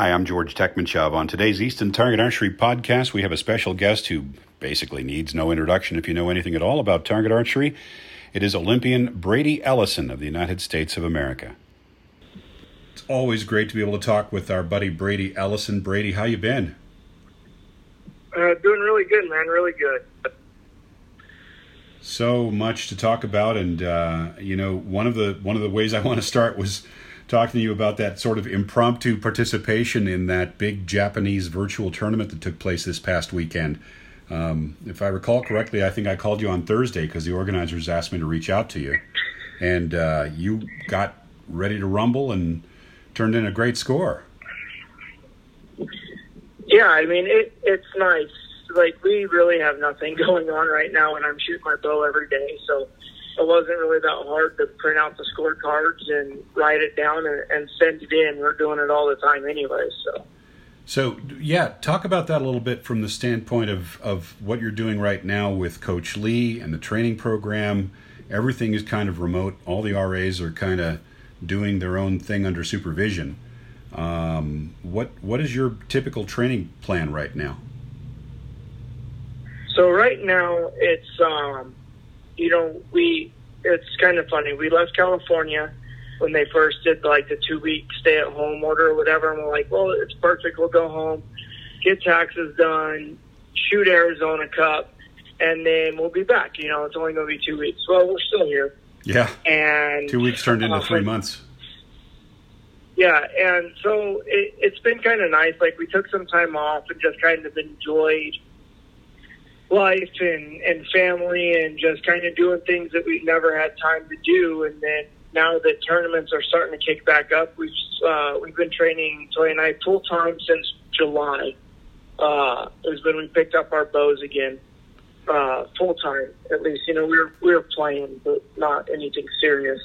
Hi, I'm George Tekmitchov. On today's Easton Target Archery podcast, we have a special guest who basically needs no introduction if you know anything at all about target archery. It is Olympian Brady Ellison of the United States of America. It's always great to be able to talk with our buddy Brady Ellison. Brady, how you been? Uh, doing really good, man. Really good. So much to talk about, and uh, you know, one of the one of the ways I want to start was talking to you about that sort of impromptu participation in that big Japanese virtual tournament that took place this past weekend. Um, if I recall correctly, I think I called you on Thursday because the organizers asked me to reach out to you, and uh, you got ready to rumble and turned in a great score. Yeah, I mean it, it's nice. Like we really have nothing going on right now, and I'm shooting my bow every day, so it wasn't really that hard to print out the scorecards and write it down and, and send it in. We're doing it all the time anyway, so. So yeah, talk about that a little bit from the standpoint of of what you're doing right now with Coach Lee and the training program. Everything is kind of remote. All the RAs are kind of doing their own thing under supervision. Um, what what is your typical training plan right now? So right now it's um, you know, we it's kind of funny. We left California when they first did like the two week stay at home order or whatever, and we're like, well, it's perfect. We'll go home, get taxes done, shoot Arizona Cup, and then we'll be back. You know, it's only going to be two weeks. Well, we're still here. Yeah. And two weeks turned into uh, three months. Yeah, and so it, it's been kind of nice. Like we took some time off and just kind of enjoyed life and and family and just kind of doing things that we've never had time to do. And then now that tournaments are starting to kick back up, we've uh, we've been training Toja and I full time since July. Uh, is when we picked up our bows again, uh, full time at least. You know, we were we were playing, but not anything serious.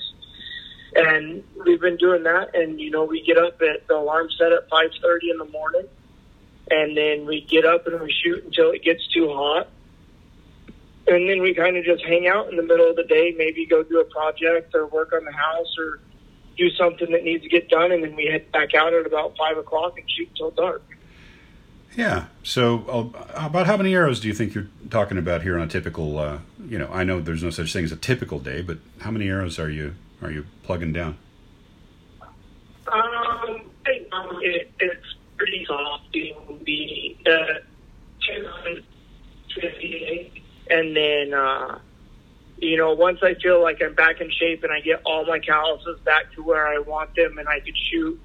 And we've been doing that, and you know, we get up at the alarm set at five thirty in the morning, and then we get up and we shoot until it gets too hot, and then we kind of just hang out in the middle of the day, maybe go do a project or work on the house or do something that needs to get done, and then we head back out at about five o'clock and shoot until dark. Yeah. So, uh, about how many arrows do you think you're talking about here on a typical? Uh, you know, I know there's no such thing as a typical day, but how many arrows are you are you plugging down? Um, it, it's pretty soft. It will be uh, 258 and then, uh, you know, once I feel like I'm back in shape and I get all my calluses back to where I want them and I could shoot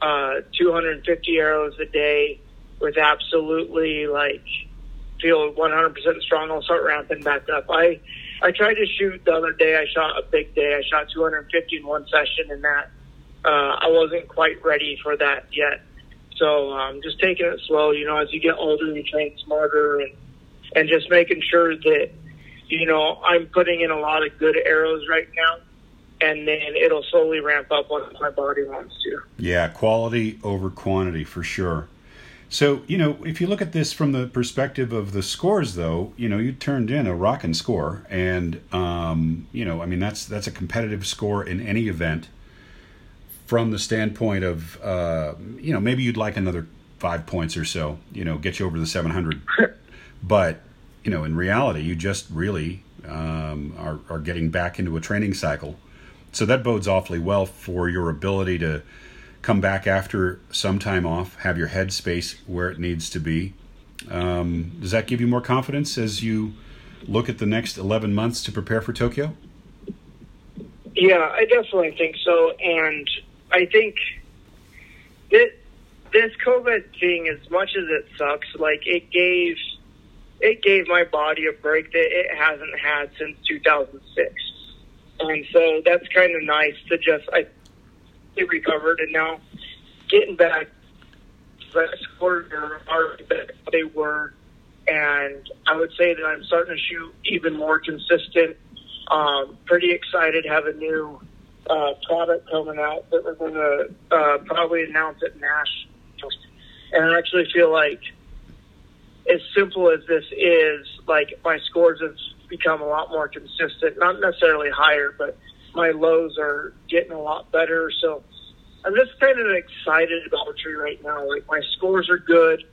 uh, 250 arrows a day with absolutely like feel 100% strong, I'll start ramping back up. I I tried to shoot the other day. I shot a big day. I shot 250 in one session, and that uh, I wasn't quite ready for that yet. So um, just taking it slow. You know, as you get older, you train smarter and and just making sure that you know I'm putting in a lot of good arrows right now, and then it'll slowly ramp up once my body wants to. Yeah, quality over quantity for sure. So, you know, if you look at this from the perspective of the scores, though, you know, you turned in a rocking score, and um, you know, I mean, that's that's a competitive score in any event. From the standpoint of, uh, you know, maybe you'd like another five points or so, you know, get you over the seven hundred. But you know, in reality, you just really um, are, are getting back into a training cycle. So that bodes awfully well for your ability to come back after some time off, have your headspace where it needs to be. Um, does that give you more confidence as you look at the next 11 months to prepare for Tokyo? Yeah, I definitely think so. And I think that this COVID thing, as much as it sucks, like it gave it gave my body a break that it hasn't had since 2006. And so that's kind of nice to just, I it recovered and now getting back, the scores are they were. And I would say that I'm starting to shoot even more consistent. Um, pretty excited, have a new uh, product coming out that we're going to uh, probably announce at Nash. And I actually feel like as simple as this is, like my scores have become a lot more consistent. Not necessarily higher, but my lows are getting a lot better. So I'm just kind of excited about archery right now. Like my scores are good.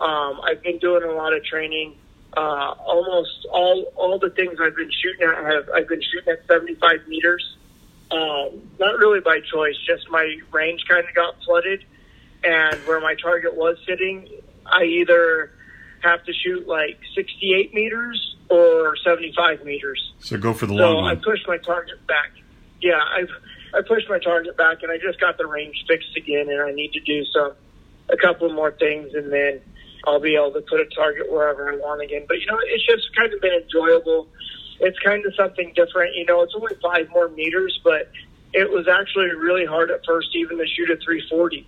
Um, I've been doing a lot of training. Uh, almost all all the things I've been shooting at have I've been shooting at 75 meters. Um, not really by choice, just my range kind of got flooded, and where my target was sitting, I either have to shoot like 68 meters or 75 meters. So go for the So long I pushed my target back. Yeah, I I pushed my target back, and I just got the range fixed again, and I need to do some a couple more things, and then I'll be able to put a target wherever I want again. But you know, it's just kind of been enjoyable. It's kind of something different. You know, it's only five more meters, but it was actually really hard at first, even to shoot a 340.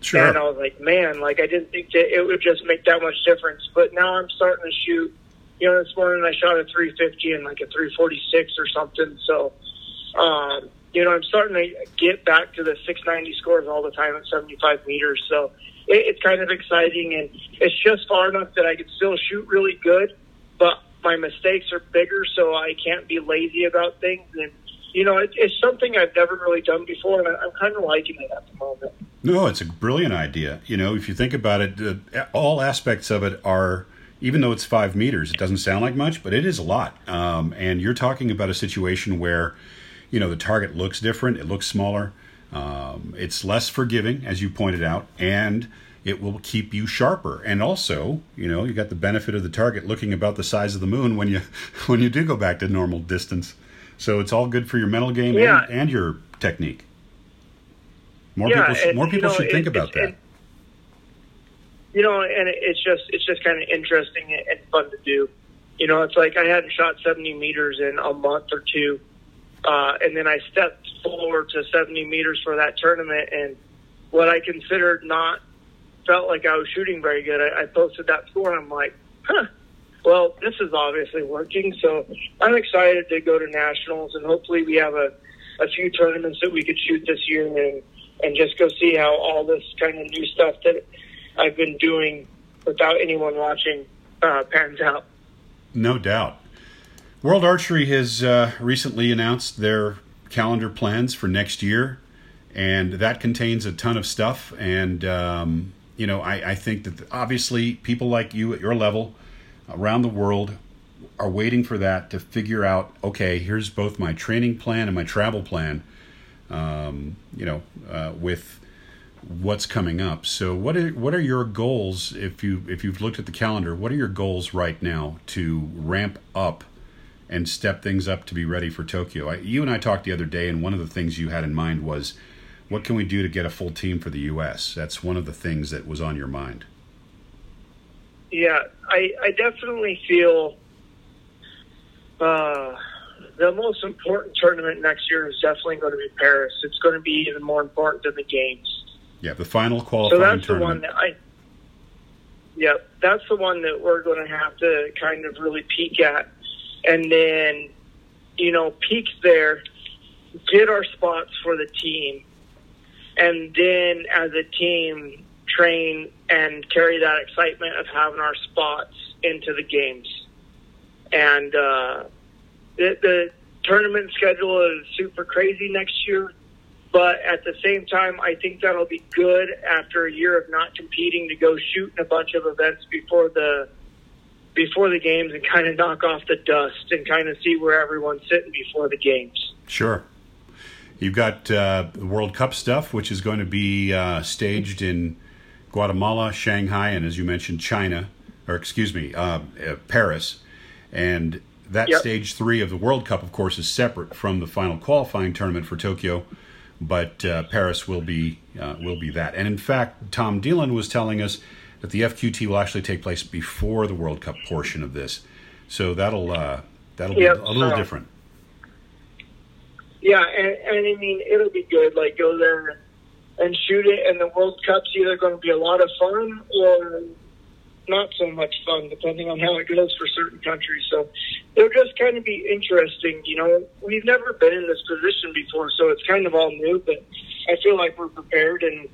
Sure. And I was like, man, like I didn't think that it would just make that much difference. But now I'm starting to shoot. You know, this morning I shot a 350 and like a 346 or something. So, um, you know, I'm starting to get back to the 690 scores all the time at 75 meters. So it, it's kind of exciting, and it's just far enough that I can still shoot really good, but my mistakes are bigger, so I can't be lazy about things. And you know, it, it's something I've never really done before, and I, I'm kind of liking it at the moment. No, it's a brilliant idea. You know, if you think about it, uh, all aspects of it are, even though it's five meters, it doesn't sound like much, but it is a lot. Um, and you're talking about a situation where, you know, the target looks different, it looks smaller, um, it's less forgiving, as you pointed out, and it will keep you sharper. And also, you know, you got the benefit of the target looking about the size of the moon when you when you do go back to normal distance. So it's all good for your mental game Yeah. and, and your technique. More Yeah, people, should, and, more people know, should it- think about that. and- you know, and it's just it's just kind of interesting and fun to do. You know, it's like I hadn't shot 70 meters in a month or two, uh, and then I stepped forward to 70 meters for that tournament, and what I considered not felt like I was shooting very good. I, I posted that score, and I'm like, huh. Well, this is obviously working, so I'm excited to go to nationals, and hopefully we have a, a few tournaments that we could shoot this year, and and just go see how all this kind of new stuff that I've been doing without anyone watching uh, pans out. No doubt. World Archery has uh, recently announced their calendar plans for next year, and that contains a ton of stuff. And, um, you know, I, I think that obviously people like you at your level around the world are waiting for that to figure out okay, here's both my training plan and my travel plan, um, you know, uh, with what's coming up. So what are what are your goals if you if you've looked at the calendar? What are your goals right now to ramp up and step things up to be ready for Tokyo? I, you and I talked the other day, and one of the things you had in mind was what can we do to get a full team for the U.S. That's one of the things that was on your mind. Yeah, I, I definitely feel uh, the most important tournament next year is definitely going to be Paris. It's going to be even more important than the games. Yeah, the final So qualifying that's the tournament. one that I. Yep, that's the one that we're going to have to kind of really peak at, and then, you know, peak there, get our spots for the team, and then as a team train and carry that excitement of having our spots into the games. And uh, the, the tournament schedule is super crazy next year. But at the same time, I think that'll be good after a year of not competing to go shoot in a bunch of events before the before the games and kind of knock off the dust and kind of see where everyone's sitting before the games. Sure. You've got uh, the World Cup stuff, which is going to be uh, staged in Guatemala, Shanghai, and as you mentioned, China, or excuse me, uh, uh, Paris. And that Yep. stage three of the World Cup, of course, is separate from the final qualifying tournament for Tokyo. But uh, Paris will be uh, will be that. And in fact, Tom Dielen was telling us that the FQT will actually take place before the World Cup portion of this. So that'll uh, that'll Yep, be a little so- different. Yeah, and, and I mean it'll be good. Like go there and shoot it, and the World Cup's either going to be a lot of fun or not so much fun, depending on how it goes for certain countries. So it'll just kind of be interesting. You know, we've never been in this position before, so it's kind of all new. But I feel like we're prepared, and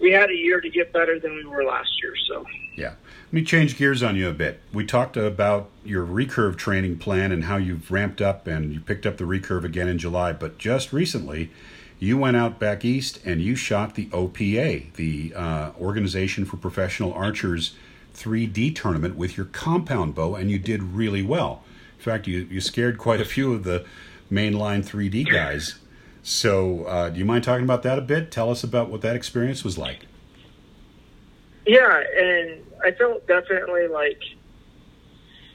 we had a year to get better than we were last year. So Yeah. Let me change gears on you a bit. We talked about your recurve training plan and how you've ramped up and you picked up the recurve again in July, but just recently you went out back east and you shot the OPA, the uh, Organization for Professional Archers 3D tournament with your compound bow, and you did really well. In fact, you, you scared quite a few of the mainline 3D guys. So, uh, do you mind talking about that a bit? Tell us about what that experience was like. Yeah, and I felt definitely like,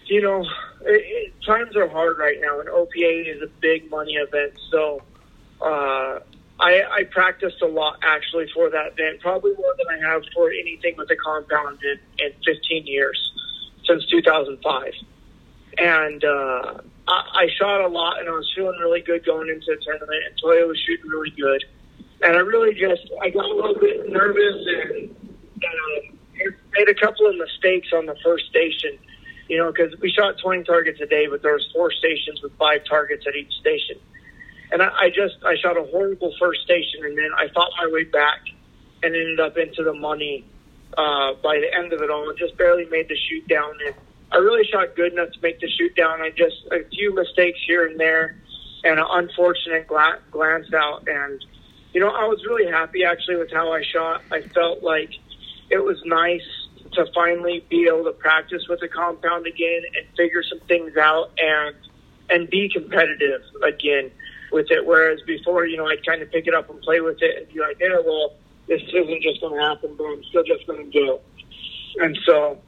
you know, it, it, times are hard right now, and OPA is a big money event. So, uh, I, I practiced a lot actually for that event, probably more than I have for anything with the compound in, in 15 years since 2005. And uh, I, I shot a lot, and I was feeling really good going into the tournament. And Toja was shooting really good, and I really just I got a little bit nervous and uh, made a couple of mistakes on the first station. You know, because we shot 20 targets a day, but there was four stations with five targets at each station. And I, I just I shot a horrible first station, and then I fought my way back and ended up into the money uh, by the end of it all, just barely made the shoot down. And I really shot good enough to make the shoot down. I just a few mistakes here and there, and an unfortunate gla- glance out. And you know, I was really happy actually with how I shot. I felt like it was nice to finally be able to practice with the compound again and figure some things out and and be competitive again with it. Whereas before, you know, I'd kind of pick it up and play with it and be like, yeah, well, this isn't just going to happen, but I'm still just going to do it. And so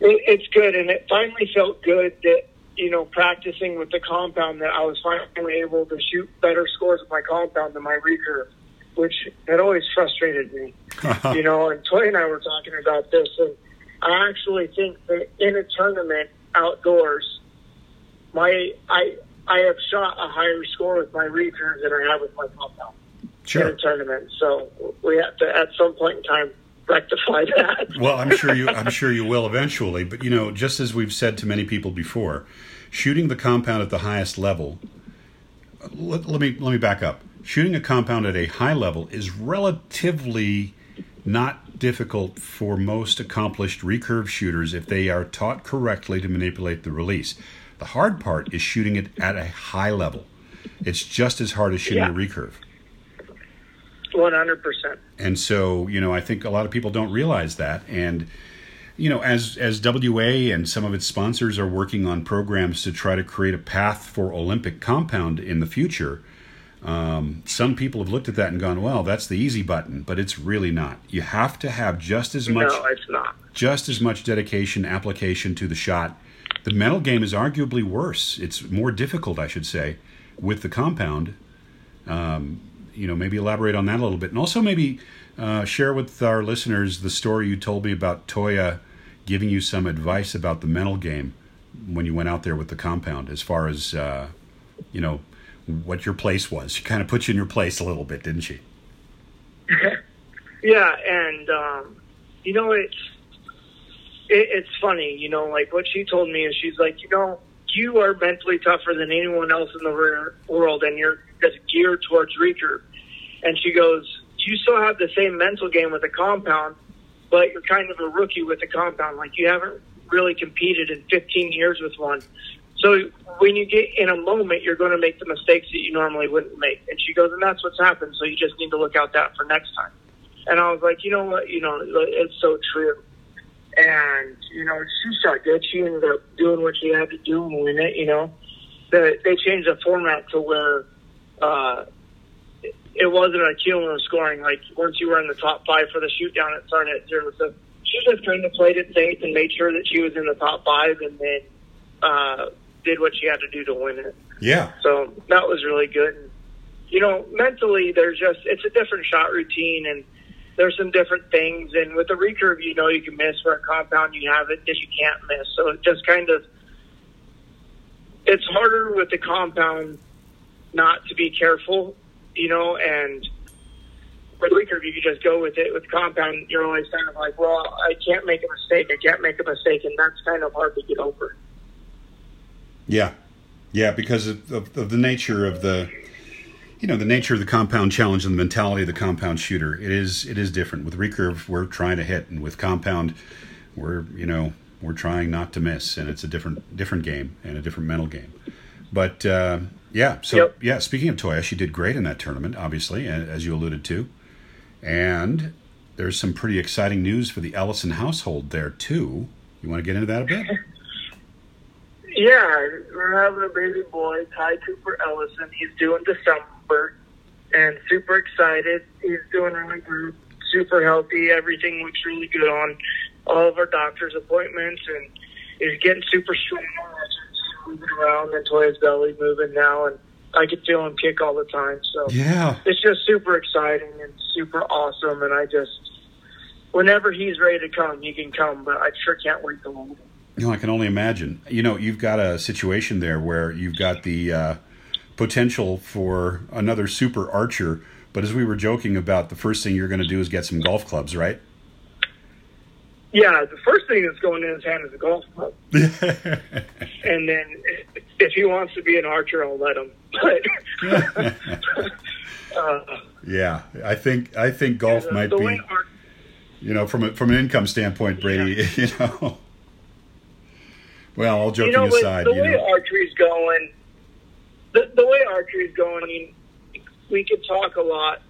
it, it's good. And it finally felt good that, you know, practicing with the compound that I was finally able to shoot better scores with my compound than my recurve, which had always frustrated me. you know, and Toja and I were talking about this, and I actually think that in a tournament outdoors, my I I have shot a higher score with my recurve than I have with my compound sure. in a tournament. So we have to, at some point in time, rectify that. well, I'm sure you. I'm sure you will eventually. But you know, just as we've said to many people before, shooting the compound at the highest level. Let, let me let me back up. Shooting a compound at a high level is relatively not difficult for most accomplished recurve shooters if they are taught correctly to manipulate the release. The hard part is shooting it at a high level. It's just as hard as shooting yeah. a recurve. One hundred percent. And so, you know, I think a lot of people don't realize that. And you know, as as WA and some of its sponsors are working on programs to try to create a path for Olympic compound in the future, um, some people have looked at that and gone, "Well, that's the easy button," but it's really not. You have to have just as much. No, it's not. Just as much dedication, application to the shot the mental game is arguably worse. It's more difficult, I should say, with the compound. Um, you know, maybe elaborate on that a little bit, and also maybe uh, share with our listeners the story you told me about Toja giving you some advice about the mental game when you went out there with the compound, as far as uh, you know what your place was. She kind of put you in your place a little bit, didn't she? yeah, and um, you know it's it, it's funny, you know, like what she told me is she's like, you know, you are mentally tougher than anyone else in the world, and you're just geared towards recurve. And she goes, you still have the same mental game with the compound, but you're kind of a rookie with the compound. Like you haven't really competed in 15 years with one. So when you get in a moment, you're going to make the mistakes that you normally wouldn't make. And she goes, and that's what's happened. So you just need to look out that for next time. And I was like, you know what? You know, it's so true. And, you know, she shot good. She ended up doing what she had to do and win it, you know. The, they changed the format to where uh, it wasn't a cumulative scoring. Like, once you were in the top five for the shoot down, it started at zero. So she just kind of played it safe and made sure that she was in the top five and then uh, did what she had to do to win it. Yeah. So that was really good. And, you know, mentally, there's just, it's a different shot routine and – there's some different things. And with the recurve, you know you can miss. For a compound, you have it that you can't miss. So it just kind of it's harder with the compound not to be careful, you know, and with recurve you can just go with it. With compound, you're always kind of like, well, I can't make a mistake. I can't make a mistake, and that's kind of hard to get over. Yeah, yeah, because of, of, of the nature of the you know the nature of the compound challenge and the mentality of the compound shooter it is it is different with recurve we're trying to hit and with compound we're you know we're trying not to miss and it's a different different game and a different mental game But uh, yeah, so Yep. yeah. Speaking of Toja, she did great in that tournament, obviously, as you alluded to, and there's some pretty exciting news for the Ellison household there too. You want to get into that a bit? Yeah, we're having a baby boy, Ty Cooper Ellison. He's due in December, and super excited. He's doing really good, super healthy. Everything looks really good on all of our doctor's appointments, and he's getting super strong. Moving around, and his belly moving now, and I can feel him kick all the time. So Yeah. it's just super exciting and super awesome. And I just, whenever he's ready to come, he can come. But I sure can't wait to hold him. You know, I can only imagine. You know, you've got a situation there where you've got the uh, potential for another super archer. But as we were joking about, the first thing you're going to do is get some golf clubs, right? Yeah, the first thing that's going in his hand is a golf club. and then if- he wants to be an archer, I'll let him. But uh, yeah, I think I think golf the, might the be, you know, from a, from an income standpoint, Brady. You know. Well, all joking you know, aside, the you way know, archery's going, the, the way archery's going, I mean, we could talk a lot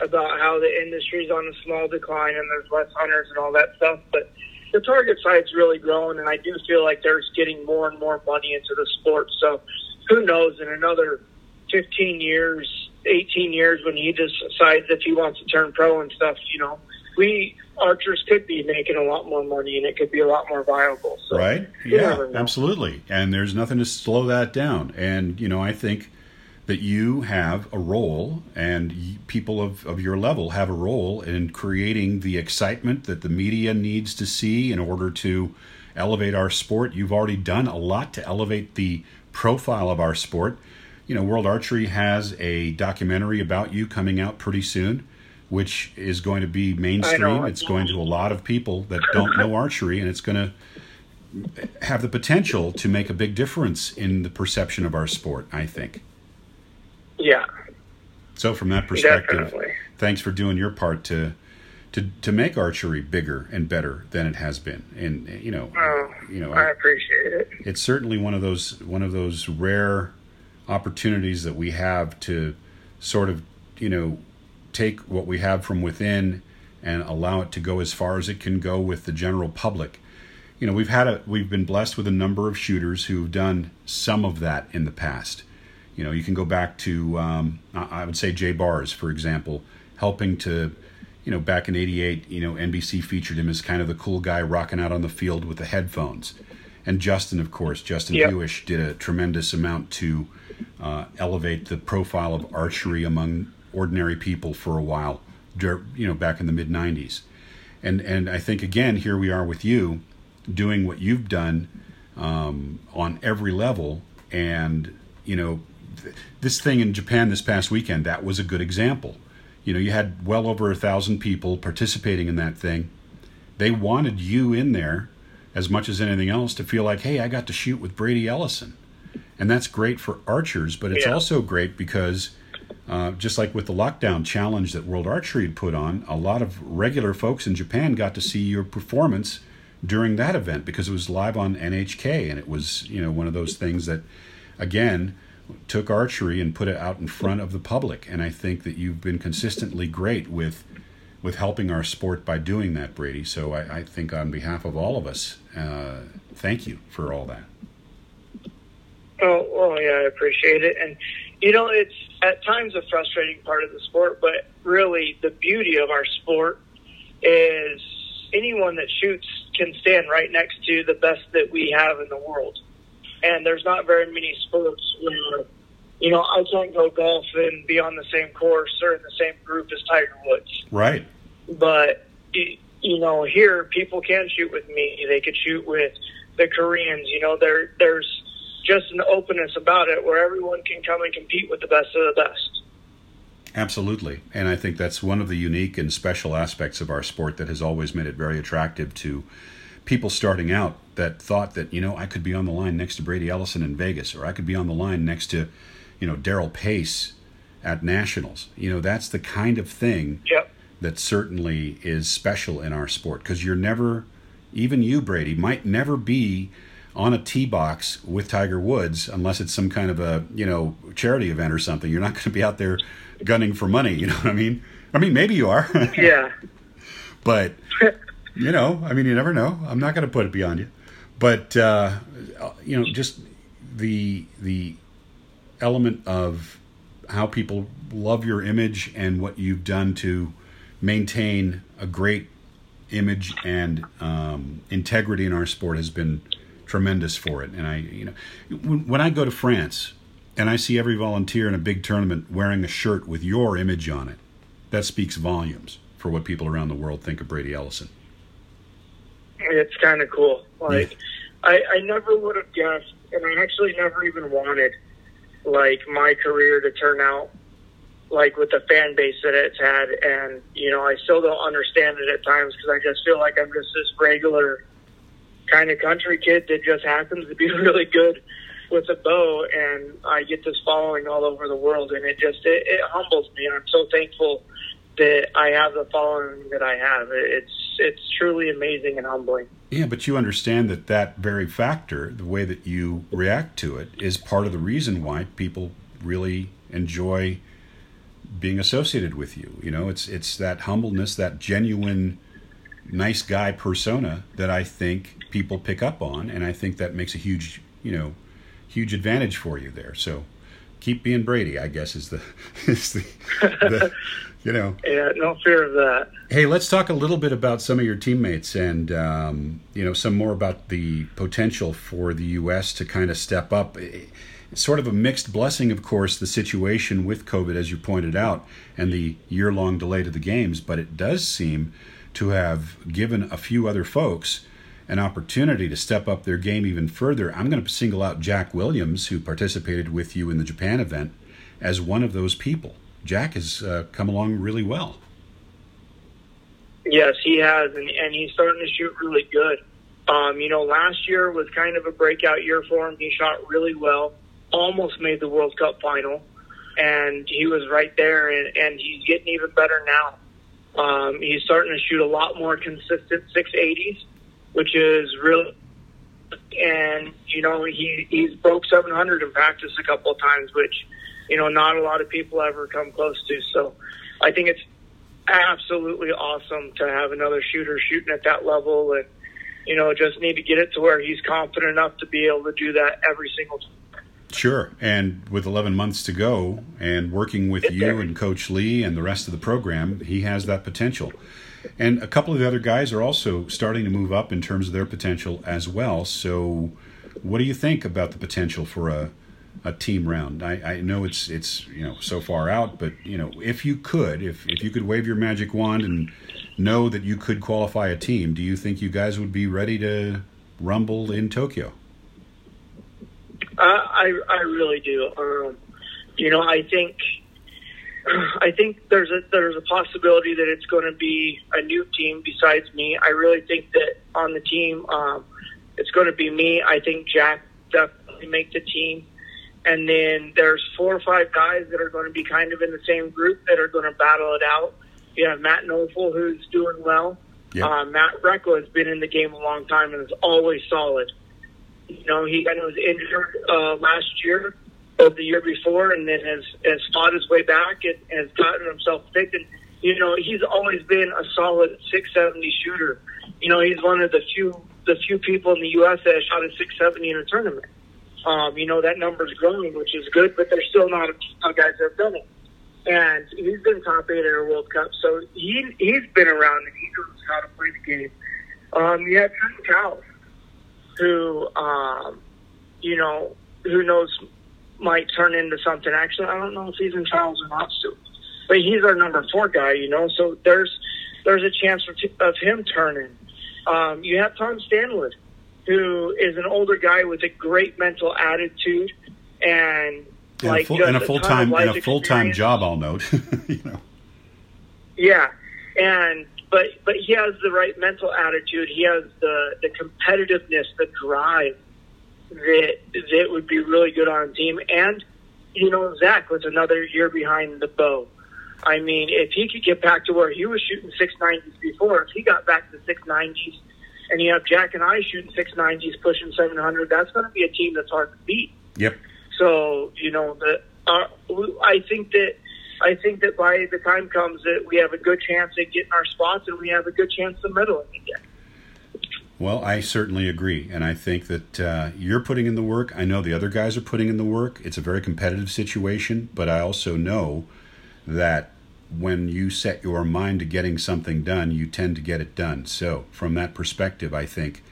about how the industry's on a small decline and there's less hunters and all that stuff, but the target side's really growing, and I do feel like there's getting more and more money into the sport. So who knows, in another 15 years, 18 years, when he decides if he wants to turn pro and stuff, you know, we archers could be making a lot more money and it could be a lot more viable. So right? Yeah, absolutely. And there's nothing to slow that down. And you know, I think that you have a role, and people of, of your level have a role in creating the excitement that the media needs to see in order to elevate our sport. You've already done a lot to elevate the profile of our sport. You know, World Archery has a documentary about you coming out pretty soon, which is going to be mainstream. It's going to a lot of people that don't know archery, and it's going to have the potential to make a big difference in the perception of our sport, I think. Yeah, So from that perspective, definitely. thanks for doing your part to to to make archery bigger and better than it has been. And you know, Oh, you know, I appreciate it. it's certainly one of those one of those rare opportunities that we have to sort of you know take what we have from within and allow it to go as far as it can go with the general public. You know we've had a we've been blessed with a number of shooters who've done some of that in the past. You know you can go back to um, I would say Jay Barrs for example helping to you know back in 88 you know NBC featured him as kind of the cool guy rocking out on the field with the headphones. And Justin of course Justin Yep. Huish did a tremendous amount to uh, elevate the profile of archery among ordinary people for a while you know back in the mid 90s and and I think again here we are with you doing what you've done um, on every level. And you know th- this thing in Japan this past weekend that was a good example. You know you had well over a thousand people participating in that thing. They wanted you in there as much as anything else to feel like hey I got to shoot with Brady Ellison. And that's great for archers but it's Yeah. also great because uh, just like with the lockdown challenge that World Archery had put on, a lot of regular folks in Japan got to see your performance during that event because it was live on NHK, and it was you know one of those things that, again, took archery and put it out in front of the public. And I think that you've been consistently great with with helping our sport by doing that, Brady. So I, I think on behalf of all of us, uh, thank you for all that. Oh, well, yeah, I appreciate it. And, you know, it's at times a frustrating part of the sport, but really the beauty of our sport is anyone that shoots can stand right next to the best that we have in the world. And there's not very many sports where, you know, I can't go golf and be on the same course or in the same group as Tiger Woods. Right. but you know here people can shoot with me they could shoot with the koreans you know there there's just an openness about it where everyone can come and compete with the best of the best Absolutely. And I think that's one of the unique and special aspects of our sport that has always made it very attractive to people starting out that thought that, you know, I could be on the line next to Brady Ellison in Vegas or I could be on the line next to, you know, Darrell Pace at Nationals. You know, that's the kind of thing yep that certainly is special in our sport because you're never, even you, Brady, might never be on a tee box with Tiger Woods unless it's some kind of a you know charity event or something. You're not going to be out there gunning for money. You know what I mean? I mean, maybe you are. yeah. but you know, I mean, you never know. I'm not going to put it beyond you. But uh, you know, just the the element of how people love your image and what you've done to maintain a great image and um, integrity in our sport has been tremendous for it. And I, you know, when, I go to France and I see every volunteer in a big tournament wearing a shirt with your image on it, that speaks volumes for what people around the world think of Brady Ellison. It's kind of cool. Like, yeah. I, I never would have guessed, and I actually never even wanted, like, my career to turn out like with the fan base that it's had. And, you know, I still don't understand it at times because I just feel like I'm just this regular kind of country kid that just happens to be really good with a bow. And I get this following all over the world. And it just, it, it humbles me. And I'm so thankful that I have the following that I have. It's, it's truly amazing and humbling. Yeah, but you understand that that very factor, the way that you react to it, is part of the reason why people really enjoy being associated with you. You know, it's it's that humbleness, that genuine nice guy persona that I think people pick up on, and I think that makes a huge, you know, huge advantage for you there. So keep being Brady, I guess is the is the, the you know. Yeah, no fear of that. Hey, let's talk a little bit about some of your teammates, and um, you know, some more about the potential for the U.S. to kind of step up sort of a mixed blessing, of course, the situation with COVID, as you pointed out, and the year long delay to the games, but it does seem to have given a few other folks an opportunity to step up their game even further. I'm going to single out Jack Williams, who participated with you in the Japan event, as one of those people. Jack has uh, come along really well. Yes, he has, and, and he's starting to shoot really good. Um, you know, last year was kind of a breakout year for him. He shot really well almost made the World Cup final, and he was right there, and, and he's getting even better now. Um, he's starting to shoot a lot more consistent 680s, which is really, and you know he he's broke 700 in practice a couple of times, which you know not a lot of people ever come close to. So I think it's absolutely awesome to have another shooter shooting at that level, and you know just need to get it to where he's confident enough to be able to do that every single time. Sure. And with 11 months to go and working with you and Coach Lee and the rest of the program, he has that potential. And a couple of the other guys are also starting to move up in terms of their potential as well. So, what do you think about the potential for a, a team round? I, I know it's it's you know so far out, but you know if you could, if if you could wave your magic wand and know that you could qualify a team, do you think you guys would be ready to rumble in Tokyo? Uh, I I really do. Um, you know, I think I think there's a there's a possibility that it's going to be a new team besides me. I really think that on the team, um, it's going to be me. I think Jack definitely make the team, and then there's four or five guys that are going to be kind of in the same group that are going to battle it out. You have Matt Nofel, who's doing well. Yep. Uh, Matt Requa has been in the game a long time and is always solid. You know, he kind of was injured uh, last year or the year before, and then has has fought his way back and has gotten himself fixed. And you know, he's always been a solid 670 shooter. You know, he's one of the few the few people in the U.S. that has shot a 670 in a tournament. Um, you know, that number's growing, which is good, but there's still not a ton of guys that have done it. And he's been top eight at a World Cup, so he he's been around and he knows how to play the game. Um, you have Trent Cowles who, um, you know, who knows might turn into something. Actually, I don't know if he's in trials or not still, but he's our number four guy, you know. So there's there's a chance of, of him turning. Um, you have Tom Stanwood, who is an older guy with a great mental attitude and, and like a full, and a full time and a full time job. I'll note, you know. Yeah, and but but he has the right mental attitude. He has the the competitiveness, the drive that that would be really good on a team. And you know, Zach was another year behind the bow. I mean, if he could get back to where he was shooting six nineties before, if he got back to six nineties, and you have Jack and I shooting six nineties, pushing seven hundred, that's going to be a team that's hard to beat. Yep. So you know the uh, I think that I think that by the time comes that we have a good chance at getting our spots and we have a good chance of medaling again. Well, I certainly agree, and I think that uh, you're putting in the work. I know the other guys are putting in the work. It's a very competitive situation, but I also know that when you set your mind to getting something done, you tend to get it done. So, from that perspective, I think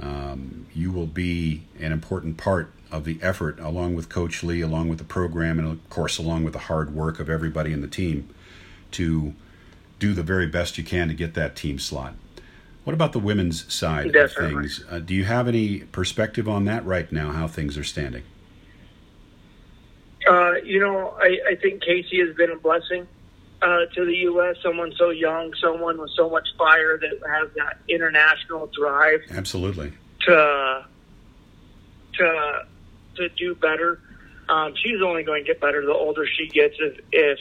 um, you will be an important part of the effort, along with Coach Lee, along with the program, and of course, along with the hard work of everybody in the team to do the very best you can to get that team slot. What about the women's side Definitely. of things? Uh, do you have any perspective on that right now, how things are standing? Uh, you know, I, I think Casey has been a blessing uh, to the U.S. Someone so young, someone with so much fire that has that international drive. Absolutely. To to to do better. Um, she's only going to get better the older she gets. If, if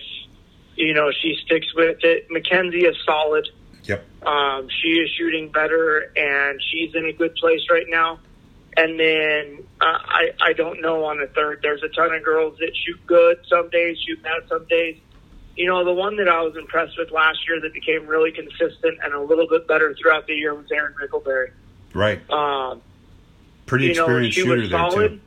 you know she sticks with it, Mackenzie is solid. Yep. Um, she is shooting better, and she's in a good place right now. And then uh, I I don't know on the third. There's a ton of girls that shoot good some days, shoot bad some days. You know, the one that I was impressed with last year that became really consistent and a little bit better throughout the year was Erin Mickelberry. Right. Um, Pretty experienced know, she shooter was solid. there too.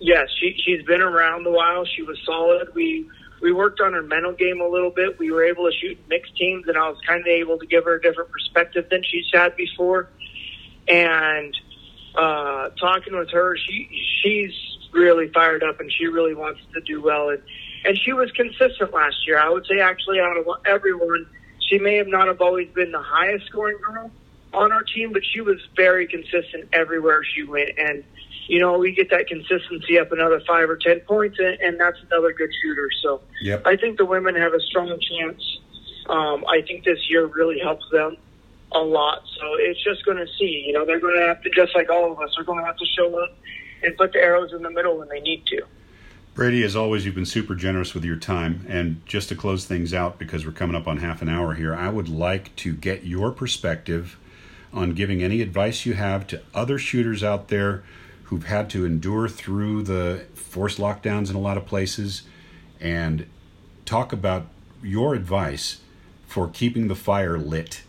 Yes, she she's been around a while. She was solid. We we worked on her mental game a little bit. We were able to shoot mixed teams, and I was kind of able to give her a different perspective than she's had before. And uh, talking with her, she she's really fired up, and she really wants to do well. And and she was consistent last year. I would say actually out of everyone, she may have not have always been the highest scoring girl on our team, but she was very consistent everywhere she went. And you know, we get that consistency up another five or ten points, and, and that's another good shooter. So yep. I think the women have a strong chance. Um, I think this year really helps them a lot. So it's just going to see. You know, they're going to have to, just like all of us, they're going to have to show up and put the arrows in the middle when they need to. Brady, as always, you've been super generous with your time. And just to close things out, because we're coming up on half an hour here, I would like to get your perspective on giving any advice you have to other shooters out there who've had to endure through the forced lockdowns in a lot of places and talk about your advice for keeping the fire lit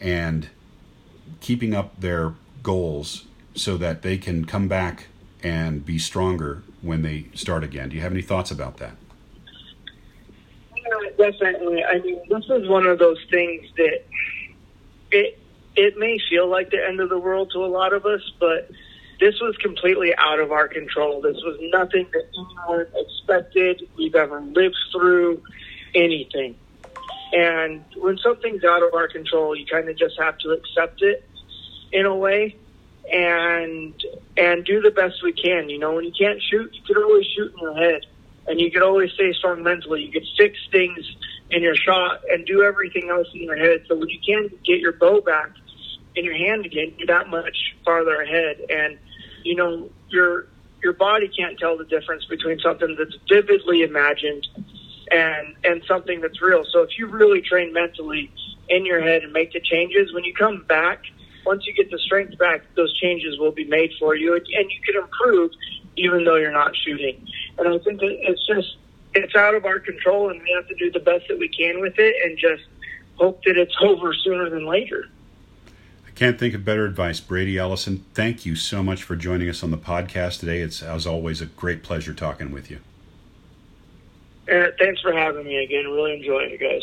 and keeping up their goals so that they can come back and be stronger when they start again. Do you have any thoughts about that? Definitely. I mean, this is one of those things that it it may feel like the end of the world to a lot of us, but this was completely out of our control. This was nothing that anyone expected, we've ever lived through, anything. And when something's out of our control, you kind of just have to accept it in a way and and do the best we can. You know, when you can't shoot, you can always shoot in your head, and you can always stay strong mentally. You can fix things in your shot and do everything else in your head. So when you can get your bow back, in your hand again, you're that much farther ahead. And you know, your your body can't tell the difference between something that's vividly imagined and and something that's real. So if you really train mentally in your head and make the changes, when you come back, once you get the strength back, those changes will be made for you, and, and you can improve even though you're not shooting. And I think it's just it's out of our control, and we have to do the best that we can with it, and just hope that it's over sooner than later. Can't think of better advice. Brady Ellison, thank you so much for joining us on the podcast today. It's, as always, a great pleasure talking with you. Uh, thanks for having me again. Really enjoying it, guys.